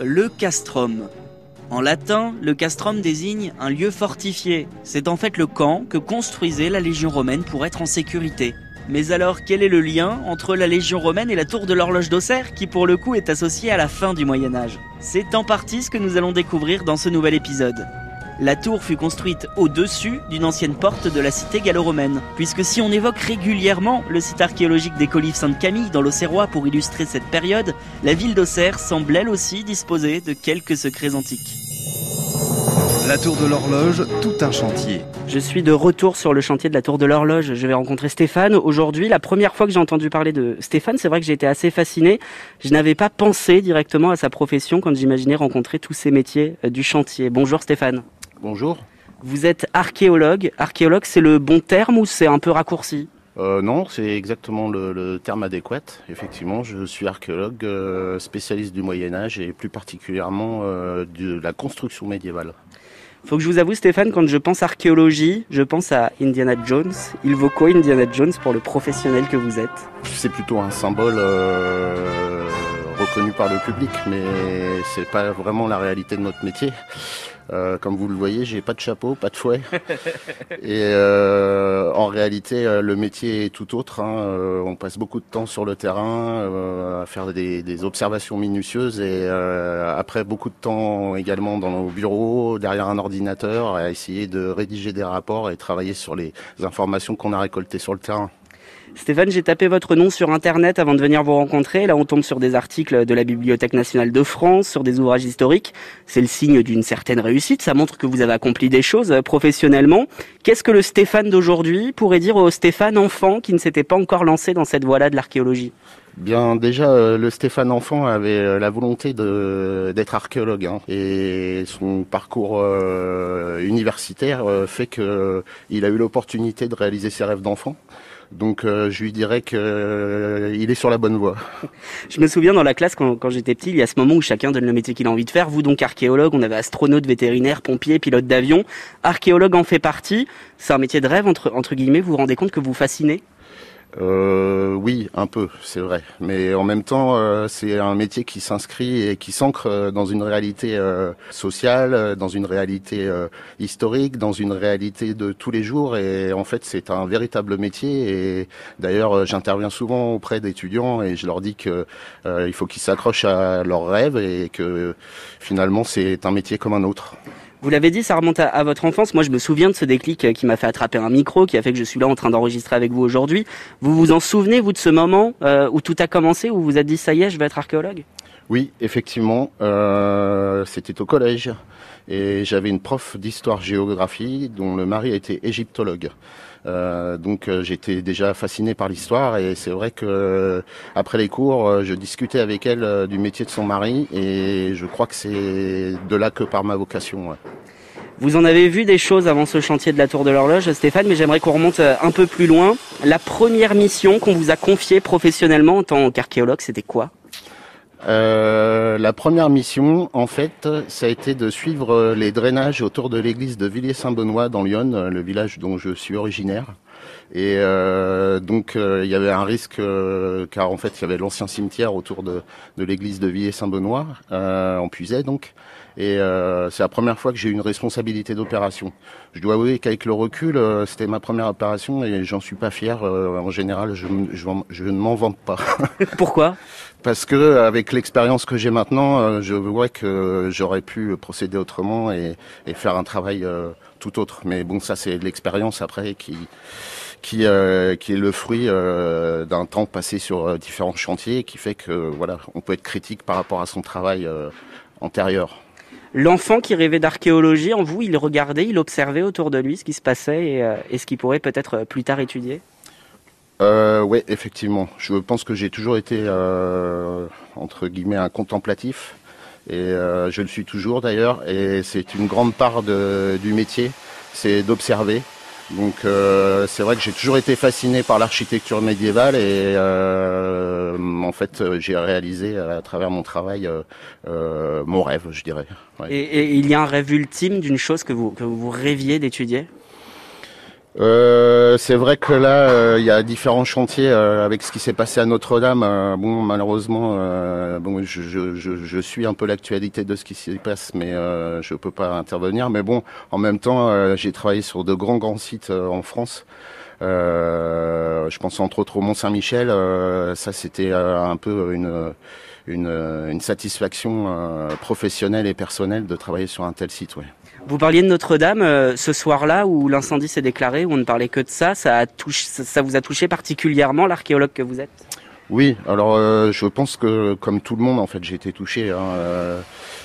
le castrum. En latin, le castrum désigne un lieu fortifié. C'est en fait le camp que construisait la Légion romaine pour être en sécurité. Mais alors, quel est le lien entre la Légion romaine et la tour de l'horloge d'Auxerre, qui pour le coup est associée à la fin du Moyen Âge? C'est en partie ce que nous allons découvrir dans ce nouvel épisode. La tour fut construite au-dessus d'une ancienne porte de la cité gallo-romaine, puisque si on évoque régulièrement le site archéologique des Collifs Sainte-Camille dans l'Auxerrois pour illustrer cette période, la ville d'Auxerre semble elle aussi disposer de quelques secrets antiques. La tour de l'horloge, tout un chantier. Je suis de retour sur le chantier de la tour de l'horloge. Je vais rencontrer Stéphane. Aujourd'hui, la première fois que j'ai entendu parler de Stéphane, c'est vrai que j'ai été assez fasciné. Je n'avais pas pensé directement à sa profession quand j'imaginais rencontrer tous ces métiers euh, du chantier. Bonjour Stéphane. Bonjour. Vous êtes archéologue. Archéologue, c'est le bon terme ou c'est un peu raccourci euh, non, c'est exactement le, terme adéquat. Effectivement, je suis archéologue, euh, spécialiste du Moyen Âge et plus particulièrement de la construction médiévale. Faut que je vous avoue, Stéphane, quand je pense archéologie, je pense à Indiana Jones. Il vaut quoi Indiana Jones pour le professionnel que vous êtes? C'est plutôt un symbole euh, reconnu par le public, mais c'est pas vraiment la réalité de notre métier. Euh, comme vous le voyez, j'ai pas de chapeau, pas de fouet. Et euh, en réalité, euh, le métier est tout autre. Hein. Euh, on passe beaucoup de temps sur le terrain à faire des, des, observations minutieuses et après beaucoup de temps également dans nos bureaux, derrière un ordinateur, à essayer de rédiger des rapports et travailler sur les informations qu'on a récoltées sur le terrain. Stéphane, j'ai tapé votre nom sur Internet avant de venir vous rencontrer. Là, on tombe sur des articles de la Bibliothèque nationale de France, sur des ouvrages historiques. C'est le signe d'une certaine réussite. Ça montre que vous avez accompli des choses euh, professionnellement. Qu'est-ce que le Stéphane d'aujourd'hui pourrait dire au Stéphane enfant qui ne s'était pas encore lancé dans cette voie-là de l'archéologie? Bien, déjà, euh, le Stéphane enfant avait euh, la volonté d'être archéologue, hein. et son parcours universitaire fait que il a eu l'opportunité de réaliser ses rêves d'enfant. Donc euh, je lui dirais qu'il euh, est sur la bonne voie. Je me souviens dans la classe quand, quand j'étais petit, il y a ce moment où chacun donne le métier qu'il a envie de faire. Vous donc archéologue, on avait astronaute, vétérinaire, pompier, pilote d'avion. Archéologue en fait partie. C'est un métier de rêve entre, entre guillemets. Vous vous rendez compte que vous fascinez? Euh, oui, un peu, c'est vrai. Mais en même temps, euh, c'est un métier qui s'inscrit et qui s'ancre euh, dans une réalité euh, sociale, dans une réalité historique, dans une réalité de tous les jours. Et en fait, c'est un véritable métier. Et d'ailleurs, j'interviens souvent auprès d'étudiants et je leur dis que il faut qu'ils s'accrochent à leurs rêves et que finalement, c'est un métier comme un autre. Vous l'avez dit, ça remonte à, votre enfance. Moi, je me souviens de ce déclic euh, qui m'a fait attraper un micro, qui a fait que je suis là en train d'enregistrer avec vous aujourd'hui. Vous vous en souvenez, vous, de ce moment euh, où tout a commencé, où vous vous êtes dit, ça y est, je vais être archéologue? Oui, effectivement. Euh, C'était au collège. Et j'avais une prof d'histoire-géographie dont le mari était égyptologue. Euh, donc euh, j'étais déjà fasciné par l'histoire et c'est vrai que euh, après les cours, je discutais avec elle du métier de son mari et je crois que c'est de là que par ma vocation. Vous en avez vu des choses avant ce chantier de la Tour de l'Horloge, Stéphane, mais j'aimerais qu'on remonte un peu plus loin. La première mission qu'on vous a confiée professionnellement en tant qu'archéologue, c'était quoi? Euh, la première mission, en fait, ça a été de suivre les drainages autour de l'église de Villiers-Saint-Benoît dans Lyon, le village dont je suis originaire. Et euh, donc euh, il y avait un risque euh, car en fait il y avait l'ancien cimetière autour de, de l'église de Villiers-Saint-Benoît en Puisay donc. Et c'est la première fois que j'ai eu une responsabilité d'opération. Je dois avouer qu'avec le recul, c'était ma première opération et j'en suis pas fier. en général, je, je, je ne m'en vante pas. Pourquoi? Parce que avec l'expérience que j'ai maintenant, je vois que j'aurais pu procéder autrement et, faire un travail tout autre. Mais bon, ça c'est l'expérience après qui euh, est le fruit euh, d'un temps passé sur euh, différents chantiers, qui fait que voilà, on peut être critique par rapport à son travail antérieur. L'enfant qui rêvait d'archéologie, en vous, il regardait, il observait autour de lui ce qui se passait et, et ce qu'il pourrait peut-être plus tard étudier? Euh, Oui, effectivement. Je pense que j'ai toujours été, entre guillemets, un contemplatif. Et je le suis toujours d'ailleurs. Et c'est une grande part de, du métier, c'est d'observer. Donc euh, c'est vrai que j'ai toujours été fasciné par l'architecture médiévale et euh, en fait j'ai réalisé à travers mon travail euh, mon rêve, je dirais. Et, il y a un rêve ultime d'une chose que vous, que vous rêviez d'étudier? Euh, c'est vrai que là, euh, il y a différents chantiers euh, avec ce qui s'est passé à Notre-Dame. Euh, bon, malheureusement, bon, je, je, je, je, suis un peu l'actualité de ce qui s'y passe, mais je peux pas intervenir. Mais bon, en même temps, j'ai travaillé sur de grands grands sites en France. je pense entre autres au Mont Saint-Michel. ça, c'était un peu une une, une satisfaction professionnelle et personnelle de travailler sur un tel site. Ouais. Vous parliez de Notre-Dame euh, ce soir-là où l'incendie s'est déclaré, où on ne parlait que de ça. Ça, a touché, ça vous a touché particulièrement, l'archéologue que vous êtes? Oui, alors euh, je pense que comme tout le monde, en fait, j'ai été touché. Hein, euh,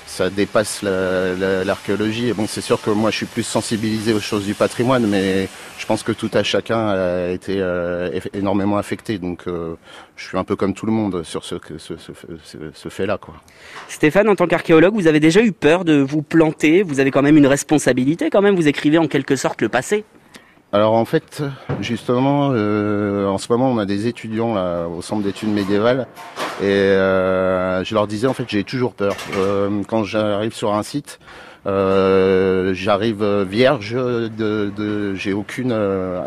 ça dépasse l'archéologie. et bon, c'est sûr que moi, je suis plus sensibilisé aux choses du patrimoine, mais je pense que tout à chacun a été euh, énormément affecté. Donc, je suis un peu comme tout le monde sur ce, ce, ce, ce fait-là. Quoi. Stéphane, en tant qu'archéologue, vous avez déjà eu peur de vous planter? Vous avez quand même une responsabilité, quand même. Vous écrivez en quelque sorte le passé. Alors en fait, justement, euh, en ce moment, on a des étudiants au centre d'études médiévales et euh, je leur disais en fait, j'ai toujours peur. Euh, quand j'arrive sur un site, j'arrive vierge j'ai aucune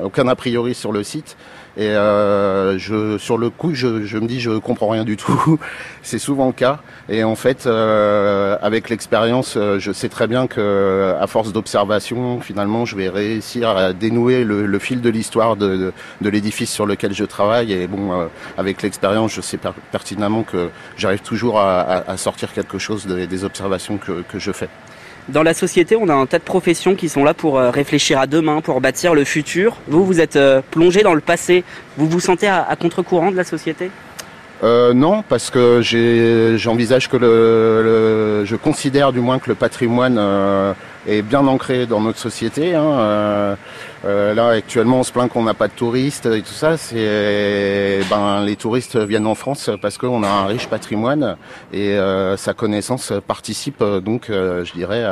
aucun a priori sur le site et euh, je, sur le coup, je, je, me dis, je comprends rien du tout. c'est souvent le cas. Et en fait, euh, avec l'expérience, euh, je sais très bien que, à force d'observation, finalement, je vais réussir à dénouer le, le fil de l'histoire de, de, de l'édifice sur lequel je travaille. Et bon, euh, avec l'expérience, je sais pertinemment que j'arrive toujours à, à, à, sortir quelque chose des, des observations que, que je fais. Dans la société, on a un tas de professions qui sont là pour euh, réfléchir à demain, pour bâtir le futur. Vous, vous êtes euh, plongé dans le passé. Vous vous sentez à, contre-courant de la société? Euh, non, parce que j'envisage que le, je considère du moins que le patrimoine est bien ancré dans notre société. Hein. Euh là, actuellement, on se plaint qu'on n'a pas de touristes et tout ça. C'est ben les touristes viennent en France parce qu'on a un riche patrimoine et euh, sa connaissance participe donc, je dirais,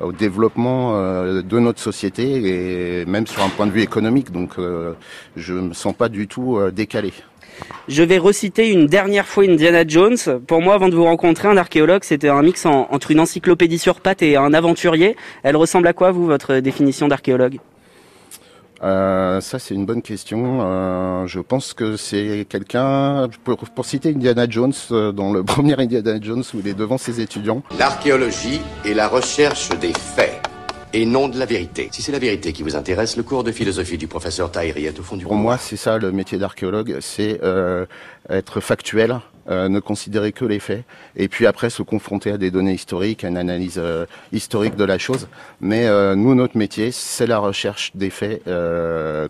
au développement de notre société et même sur un point de vue économique. Donc, je me sens pas du tout décalé. Je vais reciter une dernière fois Indiana Jones. Pour moi, avant de vous rencontrer, un archéologue, c'était un mix en, entre une encyclopédie sur pattes et un aventurier. Elle ressemble à quoi, vous, votre définition d'archéologue? Euh, ça c'est une bonne question. Euh, je pense que c'est quelqu'un, pour, pour, citer Indiana Jones, euh, dans le premier Indiana Jones où il est devant ses étudiants. L'archéologie est la recherche des faits et non de la vérité. Si c'est la vérité qui vous intéresse, le cours de philosophie du professeur Tahiri est au fond du Pour moi, c'est ça le métier d'archéologue, c'est euh, être factuel, euh, ne considérer que les faits, et puis après se confronter à des données historiques, à une analyse euh, historique de la chose. Mais euh, nous, notre métier, c'est la recherche des faits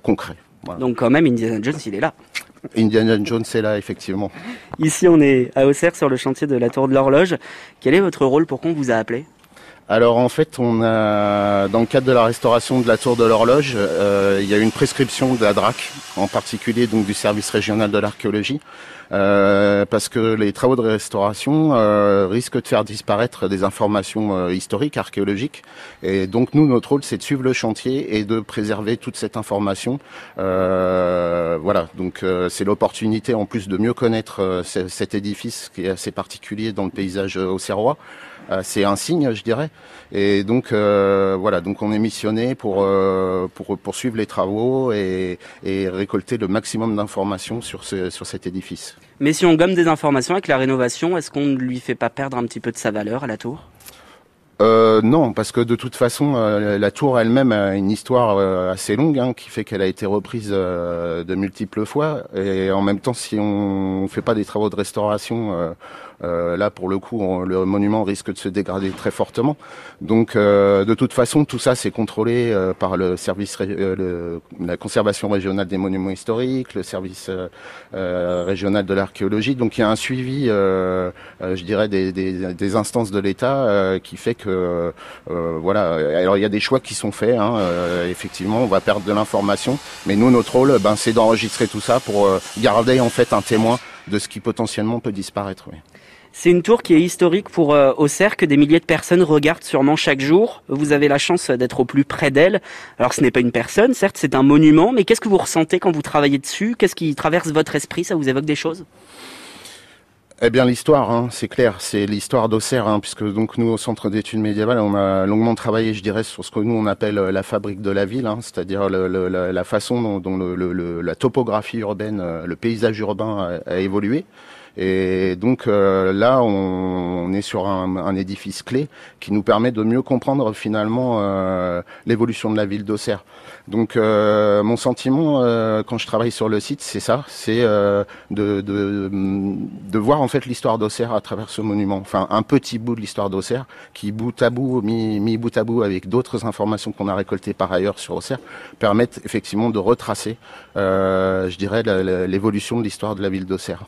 concrets. Voilà. Donc quand même, Indiana Jones, il est là. Indiana Jones est là, effectivement. Ici, on est à Auxerre, sur le chantier de la Tour de l'Horloge. Quel est votre rôle Pourquoi on vous a appelé? Alors en fait, on a dans le cadre de la restauration de la tour de l'horloge, euh, il y a une prescription de la DRAC, en particulier donc du service régional de l'archéologie, euh, parce que les travaux de restauration euh, risquent de faire disparaître des informations historiques, archéologiques, et donc nous notre rôle c'est de suivre le chantier et de préserver toute cette information. Voilà, donc c'est l'opportunité en plus de mieux connaître cet édifice qui est assez particulier dans le paysage auxerrois. Euh, c'est un signe, je dirais. Et donc euh, voilà, donc on est missionné pour euh, pour poursuivre les travaux et, et récolter le maximum d'informations sur ce, sur cet édifice. Mais si on gomme des informations avec la rénovation, est-ce qu'on ne lui fait pas perdre un petit peu de sa valeur à la tour? Euh, non, parce que de toute façon, euh, la tour elle-même a une histoire euh, assez longue, hein, qui fait qu'elle a été reprise de multiples fois. Et en même temps, si on ne fait pas des travaux de restauration euh, là, pour le coup, le monument risque de se dégrader très fortement. Donc, euh, de toute façon, tout ça, c'est contrôlé euh, par le service, le, la conservation régionale des monuments historiques, le service régional de l'archéologie. Donc, il y a un suivi, je dirais, des, des, des instances de l'État qui fait que, voilà. Alors, il y a des choix qui sont faits. Hein, effectivement, on va perdre de l'information, mais nous, notre rôle, ben, c'est d'enregistrer tout ça pour garder en fait un témoin de ce qui potentiellement peut disparaître. Oui. C'est une tour qui est historique pour euh, Auxerre, que des milliers de personnes regardent sûrement chaque jour. Vous avez la chance d'être au plus près d'elle. Alors ce n'est pas une personne, certes, c'est un monument, mais qu'est-ce que vous ressentez quand vous travaillez dessus? Qu'est-ce qui traverse votre esprit? Ça vous évoque des choses? Eh bien l'histoire, hein, c'est clair, c'est l'histoire d'Auxerre, hein, puisque donc nous au Centre d'études médiévales, on a longuement travaillé, je dirais, sur ce que nous on appelle euh, la fabrique de la ville, hein, c'est-à-dire la, façon dont, la topographie urbaine, euh, le paysage urbain a évolué. Et donc euh, là, on, est sur un, édifice clé qui nous permet de mieux comprendre finalement euh, l'évolution de la ville d'Auxerre. Donc euh, mon sentiment quand je travaille sur le site, c'est ça, c'est de, de, de, voir en fait l'histoire d'Auxerre à travers ce monument. Enfin, un petit bout de l'histoire d'Auxerre qui bout à bout, mis, mis bout à bout avec d'autres informations qu'on a récoltées par ailleurs sur Auxerre, permettent effectivement de retracer, je dirais, l'évolution de l'histoire de la ville d'Auxerre.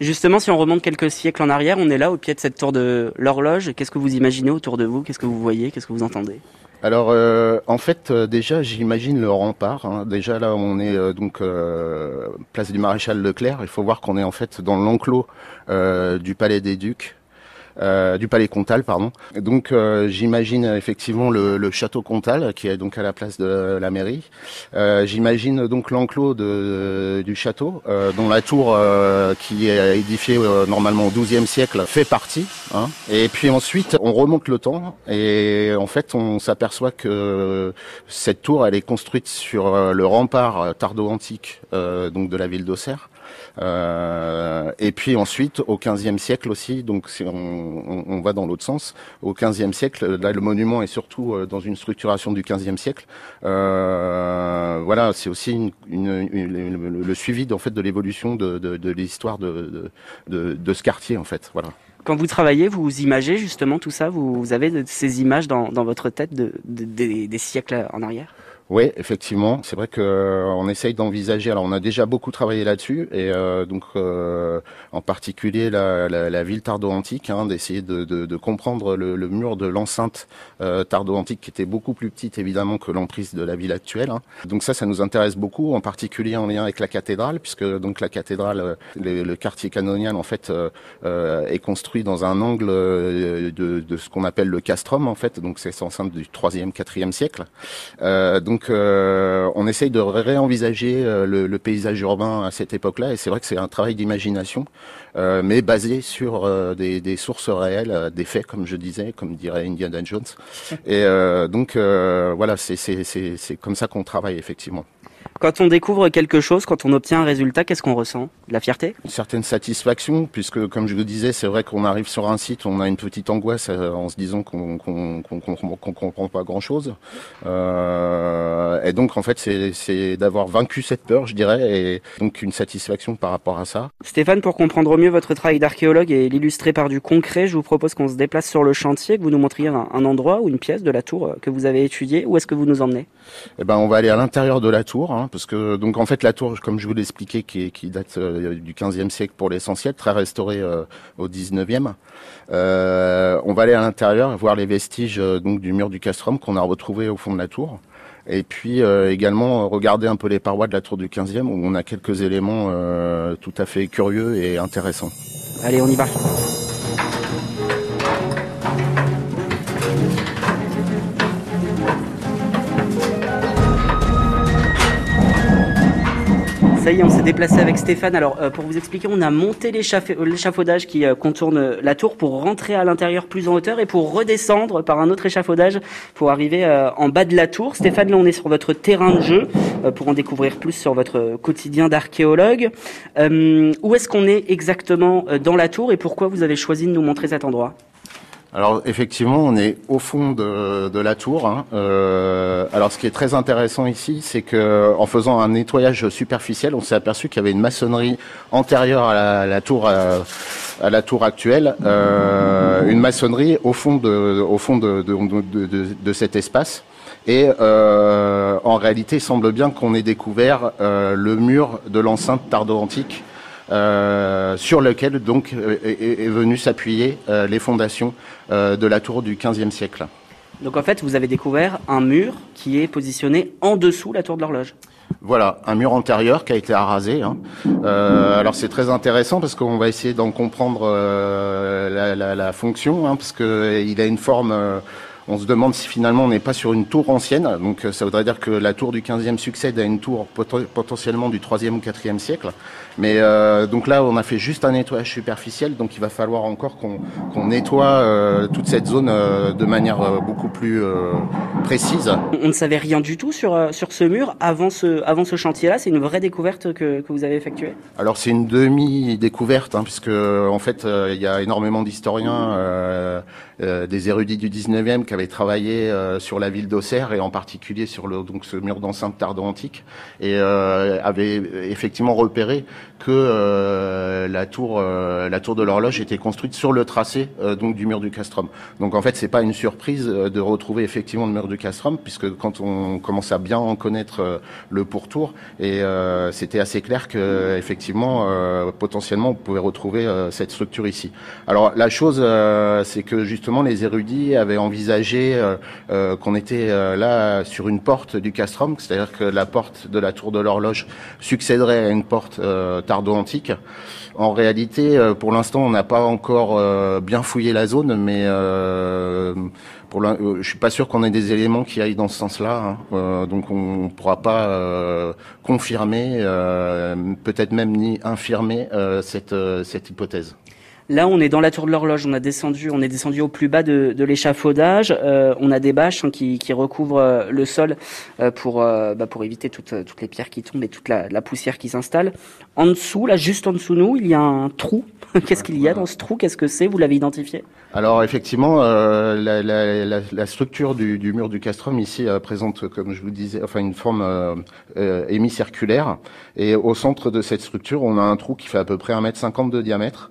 Justement, si on remonte quelques siècles en arrière, on est là au pied de cette tour de l'horloge. Qu'est-ce que vous imaginez autour de vous? Qu'est-ce que vous voyez? Qu'est-ce que vous entendez? Alors euh, en fait euh, déjà j'imagine le rempart. Hein. Déjà là on est euh, donc place du maréchal Leclerc. Il faut voir qu'on est en fait dans l'enclos du palais des Ducs. Euh, du palais Comtal, pardon. Donc euh, j'imagine effectivement le, le, château Comtal qui est donc à la place de la mairie. Euh, j'imagine donc l'enclos de, du château, dont la tour qui est édifiée normalement au XIIe siècle fait partie. Hein. Et puis ensuite on remonte le temps et en fait on s'aperçoit que cette tour elle est construite sur le rempart tardo-antique donc de la ville d'Auxerre. Euh, et puis ensuite, au XVe siècle aussi, donc si on, on, va dans l'autre sens, au XVe siècle, là le monument est surtout euh, dans une structuration du XVe siècle. Euh, voilà, c'est aussi le suivi fait de l'évolution de, l'histoire de, ce quartier en fait. Quand vous travaillez, vous imagez justement tout ça? Vous, avez ces images dans, votre tête de, des, des siècles en arrière? Oui, effectivement, c'est vrai que euh, on essaye d'envisager. Alors, on a déjà beaucoup travaillé là-dessus, et euh, donc euh, en particulier la, la, la ville tardo-antique, hein, d'essayer de, de, de, comprendre le, le, mur de l'enceinte euh, tardo-antique, qui était beaucoup plus petite évidemment que l'emprise de la ville actuelle. Hein. Donc ça, ça nous intéresse beaucoup, en particulier en lien avec la cathédrale, puisque donc la cathédrale, le, le quartier canonial en fait est construit dans un angle de, de ce qu'on appelle le castrum en fait. Donc c'est enceinte du 3e, 4e siècle. donc donc euh, on essaye de réenvisager euh, le, paysage urbain à cette époque-là, et c'est vrai que c'est un travail d'imagination, euh, mais basé sur des, sources réelles, des faits, comme je disais, comme dirait Indiana Jones. Et donc voilà, c'est comme ça qu'on travaille effectivement. Quand on découvre quelque chose, quand on obtient un résultat, qu'est-ce qu'on ressent? De la fierté? Une certaine satisfaction, puisque comme je le disais, c'est vrai qu'on arrive sur un site, on a une petite angoisse euh, en se disant qu'on qu'on comprend pas grand-chose. Euh, et donc en fait, c'est d'avoir vaincu cette peur, je dirais, et donc une satisfaction par rapport à ça. Stéphane, pour comprendre mieux votre travail d'archéologue et l'illustrer par du concret, je vous propose qu'on se déplace sur le chantier, que vous nous montriez un, endroit ou une pièce de la tour que vous avez étudiée. Où est-ce que vous nous emmenez? Eh ben, on va aller à l'intérieur de la tour. Hein. Parce que donc en fait la tour, comme je vous l'ai expliqué, qui, qui date euh, du 15e siècle pour l'essentiel, très restaurée euh, au 19e. Euh, on va aller à l'intérieur voir les vestiges donc du mur du castrum qu'on a retrouvé au fond de la tour. Et puis également regarder un peu les parois de la tour du 15e où on a quelques éléments tout à fait curieux et intéressants. Allez, on y va. Ça y est, on s'est déplacé avec Stéphane. Alors, euh, pour vous expliquer, on a monté l'échafaudage qui euh, contourne la tour pour rentrer à l'intérieur plus en hauteur et pour redescendre par un autre échafaudage pour arriver euh, en bas de la tour. Stéphane, là, on est sur votre terrain de jeu pour en découvrir plus sur votre quotidien d'archéologue. où est-ce qu'on est exactement dans la tour et pourquoi vous avez choisi de nous montrer cet endroit? Alors effectivement, on est au fond de, de la tour. Hein. Euh, alors ce qui est très intéressant ici, c'est que en faisant un nettoyage superficiel, on s'est aperçu qu'il y avait une maçonnerie antérieure à la, tour à, la tour actuelle, euh, une maçonnerie au fond de au fond de, de, de cet espace. Et euh, en réalité, il semble bien qu'on ait découvert euh, le mur de l'enceinte tardo-antique euh, sur lequel donc euh, est, est venu s'appuyer euh, les fondations de la tour du XVe siècle. Donc en fait, vous avez découvert un mur qui est positionné en dessous la tour de l'horloge. Voilà, un mur antérieur qui a été arasé. Hein. Euh, alors c'est très intéressant parce qu'on va essayer d'en comprendre euh, la, la, la, fonction, hein, parce qu'il a une forme on se demande si finalement on n'est pas sur une tour ancienne. Donc ça voudrait dire que la tour du 15e succède à une tour potentiellement du 3e ou 4e siècle. Mais donc là, on a fait juste un nettoyage superficiel, donc il va falloir encore qu'on nettoie toute cette zone de manière beaucoup plus précise. On ne savait rien du tout sur, sur ce mur avant ce, avant ce chantier-là. C'est une vraie découverte que, que vous avez effectuée? Alors c'est une demi-découverte, hein, puisque en fait il y a énormément d'historiens euh, des érudits du 19e qui avaient travaillé euh, sur la ville d'Auxerre et en particulier sur le, donc ce mur d'enceinte tardo-antique et euh, avaient effectivement repéré que la tour la tour de l'horloge était construite sur le tracé donc du mur du castrum. Donc en fait c'est pas une surprise de retrouver effectivement le mur du castrum puisque quand on commence à bien en connaître le pourtour et c'était assez clair que effectivement potentiellement on pouvait retrouver cette structure ici. Alors la chose c'est que justement les érudits avaient envisagé euh, euh, qu'on était euh, là sur une porte du castrum, c'est-à-dire que la porte de la tour de l'horloge succéderait à une porte tardo-antique. En réalité, pour l'instant, on n'a pas encore bien fouillé la zone, mais pour je suis pas sûr qu'on ait des éléments qui aillent dans ce sens-là. Hein. donc on ne pourra pas confirmer, peut-être même ni infirmer cette hypothèse. Là, on est dans la tour de l'horloge. On a descendu, on est descendu au plus bas de, de l'échafaudage. Euh, on a des bâches hein, qui, qui, recouvrent euh, le sol euh, pour bah, pour éviter toutes, toutes les pierres qui tombent et toute la, la poussière qui s'installe. En dessous, là, juste en dessous de nous, il y a un trou. Qu'est-ce qu'il y a dans ce trou? Qu'est-ce que c'est? Vous l'avez identifié? Alors effectivement, la, la, la, structure du, du, mur du castrum ici présente, comme je vous disais, enfin une forme hémicirculaire. Et au centre de cette structure, on a un trou qui fait à peu près 1m50 de diamètre.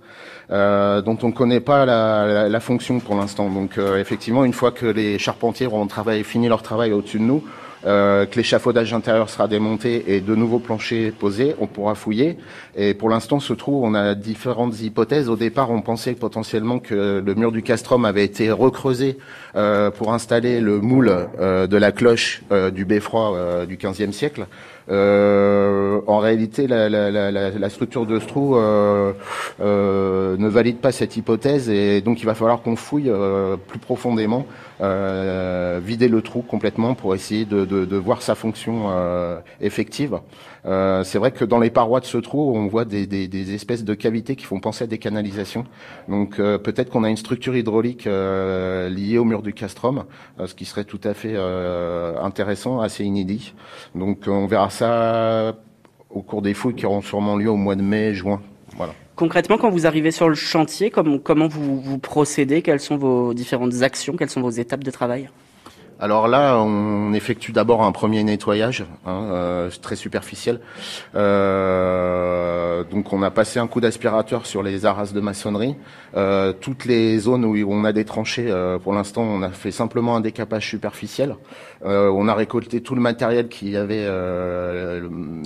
Euh, dont on ne connaît pas la, la, fonction pour l'instant. Donc euh, effectivement, une fois que les charpentiers auront travaillé, fini leur travail au-dessus de nous, euh, que l'échafaudage intérieur sera démonté et de nouveaux planchers posés, on pourra fouiller. Et pour l'instant, ce trou, on a différentes hypothèses. Au départ, on pensait potentiellement que le mur du castrum avait été recreusé euh, pour installer le moule euh, de la cloche du beffroi du XVe siècle. Euh, en réalité, la, la, la, la, structure de ce trou euh, euh, ne valide pas cette hypothèse et donc il va falloir qu'on fouille euh, plus profondément, euh, vider le trou complètement pour essayer de, de, de voir sa fonction effective. C'est vrai que dans les parois de ce trou, on voit des, espèces de cavités qui font penser à des canalisations. Donc peut-être qu'on a une structure hydraulique liée au mur du castrum, ce qui serait tout à fait intéressant, assez inédit. Donc on verra ça au cours des fouilles qui auront sûrement lieu au mois de mai, juin. Voilà. Concrètement, quand vous arrivez sur le chantier, comment, comment vous, vous procédez? Quelles sont vos différentes actions? Quelles sont vos étapes de travail? Alors là, on effectue d'abord un premier nettoyage, hein, euh, très superficiel. Euh, donc on a passé un coup d'aspirateur sur les arras de maçonnerie. Euh, toutes les zones où on a des tranchées, pour l'instant, on a fait simplement un décapage superficiel. on a récolté tout le matériel qu'il y avait,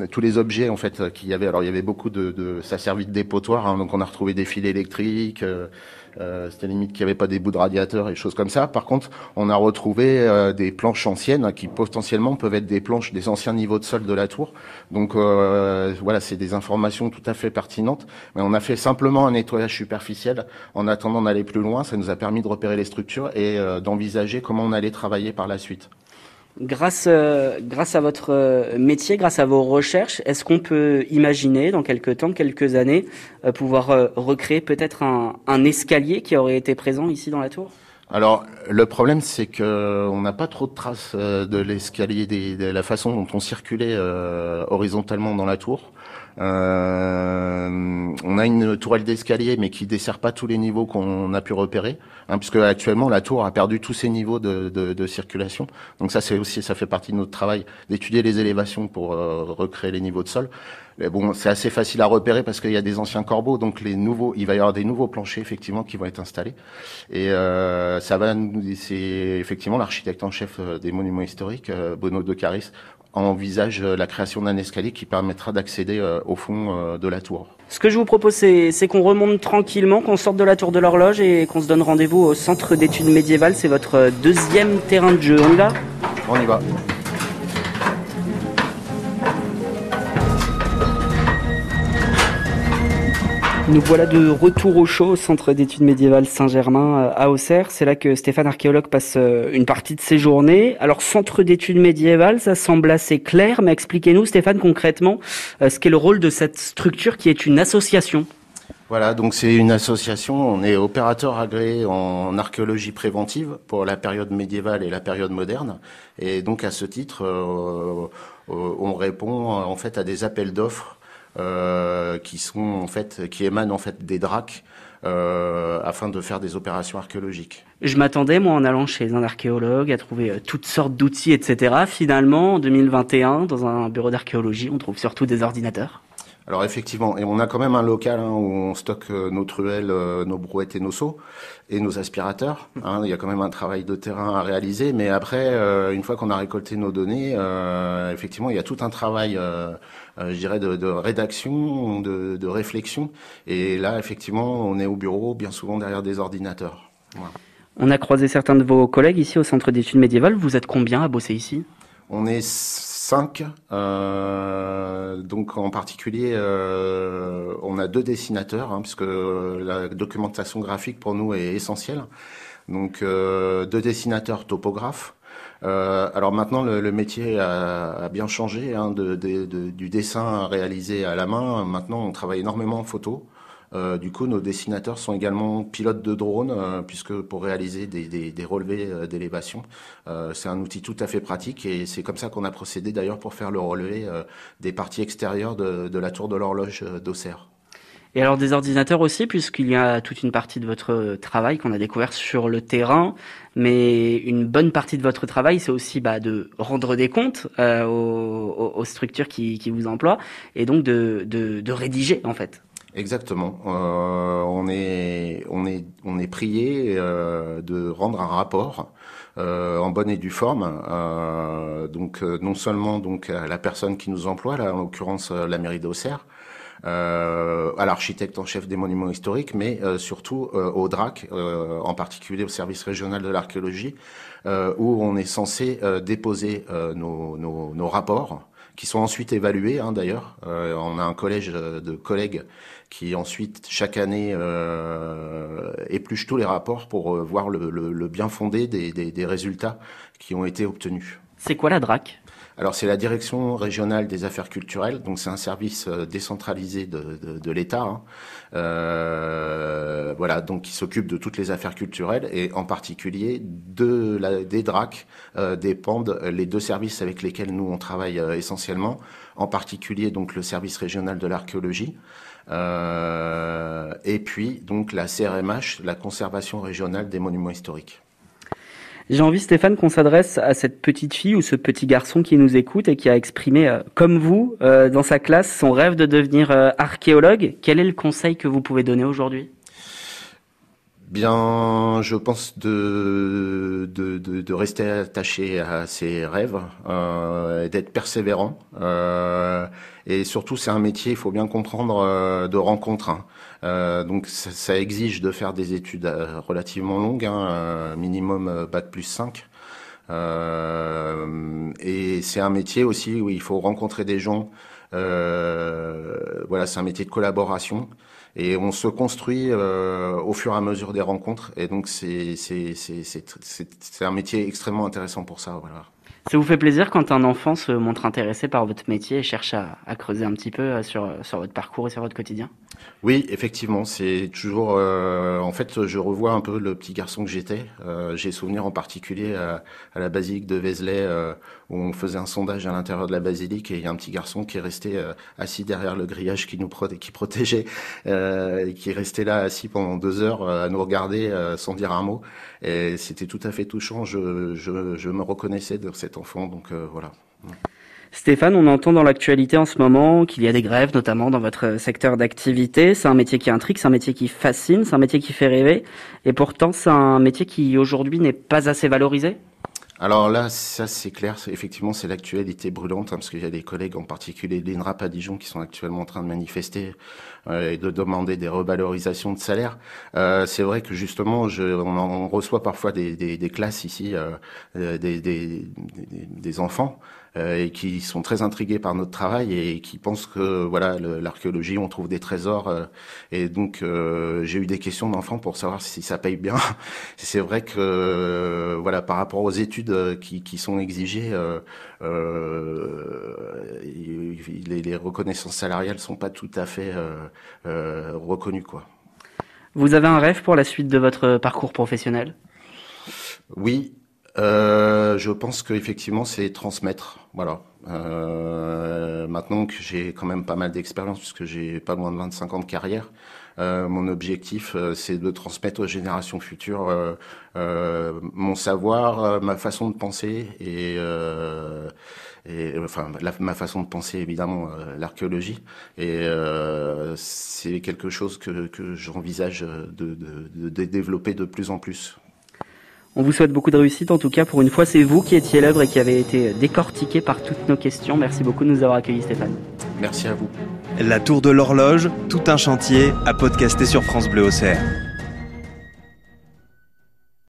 tous les objets en fait qu'il y avait. Alors il y avait beaucoup de, de ça servait de dépotoir, hein, donc on a retrouvé des fils électriques. Euh, c'était limite qu'il n'y avait pas des bouts de radiateur et choses comme ça. Par contre, on a retrouvé euh, des planches anciennes qui potentiellement peuvent être des planches des anciens niveaux de sol de la tour. Donc euh, voilà, c'est des informations tout à fait pertinentes. Mais on a fait simplement un nettoyage superficiel en attendant d'aller plus loin. Ça nous a permis de repérer les structures et d'envisager comment on allait travailler par la suite. Grâce, euh, grâce à votre euh, métier, grâce à vos recherches, est-ce qu'on peut imaginer dans quelques temps, quelques années, euh, pouvoir recréer peut-être un, un, escalier qui aurait été présent ici dans la tour? Alors le problème c'est que on n'a pas trop de traces de l'escalier, de la façon dont on circulait horizontalement dans la tour. Euh, on a une tourelle d'escalier, mais qui dessert pas tous les niveaux qu'on a pu repérer, hein, puisque actuellement la tour a perdu tous ses niveaux de, de, de circulation. Donc ça, c'est aussi, ça fait partie de notre travail d'étudier les élévations pour euh, recréer les niveaux de sol. Mais bon, c'est assez facile à repérer parce qu'il y a des anciens corbeaux, donc les nouveaux, il va y avoir des nouveaux planchers effectivement qui vont être installés. Et euh, ça va, c'est effectivement l'architecte en chef euh, des monuments historiques, Bono de Caris, envisage la création d'un escalier qui permettra d'accéder euh, au fond euh, de la tour. Ce que je vous propose, c'est qu'on remonte tranquillement, qu'on sorte de la tour de l'horloge et qu'on se donne rendez-vous au centre d'études médiévales. C'est votre deuxième terrain de jeu. On y va? On y va. Nous voilà de retour au chaud au Centre d'études médiévales Saint-Germain euh, à Auxerre. C'est là que Stéphane, archéologue, passe euh, une partie de ses journées. Alors, Centre d'études médiévales, ça semble assez clair, mais expliquez-nous, Stéphane, concrètement, euh, ce qu'est le rôle de cette structure qui est une association? Voilà, donc c'est une association, on est opérateur agréé en archéologie préventive pour la période médiévale et la période moderne. Et donc à ce titre, on répond en fait à des appels d'offres qui sont en fait qui émanent en fait des dracs euh, afin de faire des opérations archéologiques. Je m'attendais, moi, en allant chez un archéologue, à trouver euh, toutes sortes d'outils, etc. Finalement, en 2021, dans un bureau d'archéologie, on trouve surtout des ordinateurs. Alors effectivement, et on a quand même un local hein, où on stocke euh, nos truelles, euh, nos brouettes et nos seaux et nos aspirateurs. Hein. il y a quand même un travail de terrain à réaliser, mais après, euh, une fois qu'on a récolté nos données, effectivement, il y a tout un travail, je dirais, de, rédaction, de, réflexion. Et là, effectivement, on est au bureau, bien souvent derrière des ordinateurs. On a croisé certains de vos collègues ici au Centre d'études médiévales. Vous êtes combien à bosser ici? On est 5. Euh, donc en particulier, euh, on a deux dessinateurs, hein, puisque la documentation graphique pour nous est essentielle. Donc euh, deux dessinateurs topographes. Alors maintenant, le, métier a, bien changé hein, du dessin réalisé à la main. Maintenant, on travaille énormément en photo. Euh, du coup, nos dessinateurs sont également pilotes de drones, euh, puisque pour réaliser des, relevés euh, d'élévation, c'est un outil tout à fait pratique et c'est comme ça qu'on a procédé d'ailleurs pour faire le relevé des parties extérieures de, la tour de l'horloge d'Auxerre. Et alors des ordinateurs aussi, puisqu'il y a toute une partie de votre travail qu'on a découvert sur le terrain, mais une bonne partie de votre travail, c'est aussi bah, de rendre des comptes aux, structures qui, vous emploient, et donc de rédiger en fait. Exactement. Euh, on est on est on est prié euh, de rendre un rapport euh, en bonne et due forme. Euh, donc euh, non seulement donc à la personne qui nous emploie, là en l'occurrence la mairie d'Auxerre, à l'architecte en chef des monuments historiques, mais surtout au DRAC, en particulier au service régional de l'archéologie, où on est censé déposer nos, rapports qui sont ensuite évalués hein, d'ailleurs. Euh, on a un collège de collègues qui ensuite chaque année euh, épluche tous les rapports pour euh, voir le, bien fondé des, des, résultats qui ont été obtenus. C'est quoi la DRAC? Alors c'est la direction régionale des affaires culturelles, donc c'est un service euh, décentralisé de, l'État, hein. euh, voilà, donc qui s'occupe de toutes les affaires culturelles et en particulier de la, des DRAC euh, dépendent les deux services avec lesquels nous on travaille euh, essentiellement, en particulier donc le service régional de l'archéologie. Euh, et puis donc la CRMH, la conservation régionale des monuments historiques. J'ai envie, Stéphane, qu'on s'adresse à cette petite fille ou ce petit garçon qui nous écoute et qui a exprimé, euh, comme vous, euh, dans sa classe, son rêve de devenir euh, archéologue. Quel est le conseil que vous pouvez donner aujourd'hui? Bien, je pense de, de, rester attaché à ses rêves, d'être persévérant. Et surtout, c'est un métier, il faut bien comprendre, de rencontre. Hein. Euh, donc, ça, exige de faire des études euh, relativement longues, hein, minimum bac plus 5. et c'est un métier aussi où il faut rencontrer des gens. voilà, c'est un métier de collaboration et on se construit euh, au fur et à mesure des rencontres. Et donc c'est un métier extrêmement intéressant pour ça. Voilà. Ça vous fait plaisir quand un enfant se montre intéressé par votre métier et cherche à, creuser un petit peu euh, sur votre parcours et sur votre quotidien? Oui, effectivement, c'est toujours. Euh, en fait, je revois un peu le petit garçon que j'étais. Euh, J'ai souvenir en particulier à, à, la basilique de Vézelay euh, où on faisait un sondage à l'intérieur de la basilique et il y a un petit garçon qui est resté euh, assis derrière le grillage qui nous protégeait, euh, et qui est resté là assis pendant deux heures à nous regarder sans dire un mot. Et c'était tout à fait touchant. Je, je, je me reconnaissais de cet enfant, donc voilà. Stéphane, on entend dans l'actualité en ce moment qu'il y a des grèves, notamment dans votre secteur d'activité. C'est un métier qui intrigue, c'est un métier qui fascine, c'est un métier qui fait rêver. Et pourtant, c'est un métier qui aujourd'hui n'est pas assez valorisé. Alors là, ça c'est clair, effectivement c'est l'actualité brûlante, hein, parce qu'il y a des collègues en particulier l'INRAP à Dijon qui sont actuellement en train de manifester et de demander des revalorisations de salaire. c'est vrai que justement, on, reçoit parfois des, classes ici, des, des, enfants euh, et qui sont très intrigués par notre travail et qui pensent que voilà l'archéologie on trouve des trésors euh, et donc euh, j'ai eu des questions d'enfants pour savoir si ça paye bien. C'est vrai que voilà par rapport aux études qui, qui sont exigées, les, les, reconnaissances salariales sont pas tout à fait reconnues quoi. Vous avez un rêve pour la suite de votre parcours professionnel? Oui, euh, je pense qu'effectivement, c'est transmettre. Voilà. Euh, maintenant que j'ai quand même pas mal d'expérience, puisque j'ai pas loin de 25 ans de carrière, euh, mon objectif, euh, c'est de transmettre aux générations futures euh, mon savoir, ma façon de penser et, et enfin ma façon de penser évidemment l'archéologie. Et c'est quelque chose que, que j'envisage de, de, de développer de plus en plus. On vous souhaite beaucoup de réussite. En tout cas, pour une fois, c'est vous qui étiez l'œuvre et qui avez été décortiqué par toutes nos questions. Merci beaucoup de nous avoir accueillis, Stéphane. Merci à vous. La Tour de l'Horloge, tout un chantier à podcaster sur France Bleu Auxerre.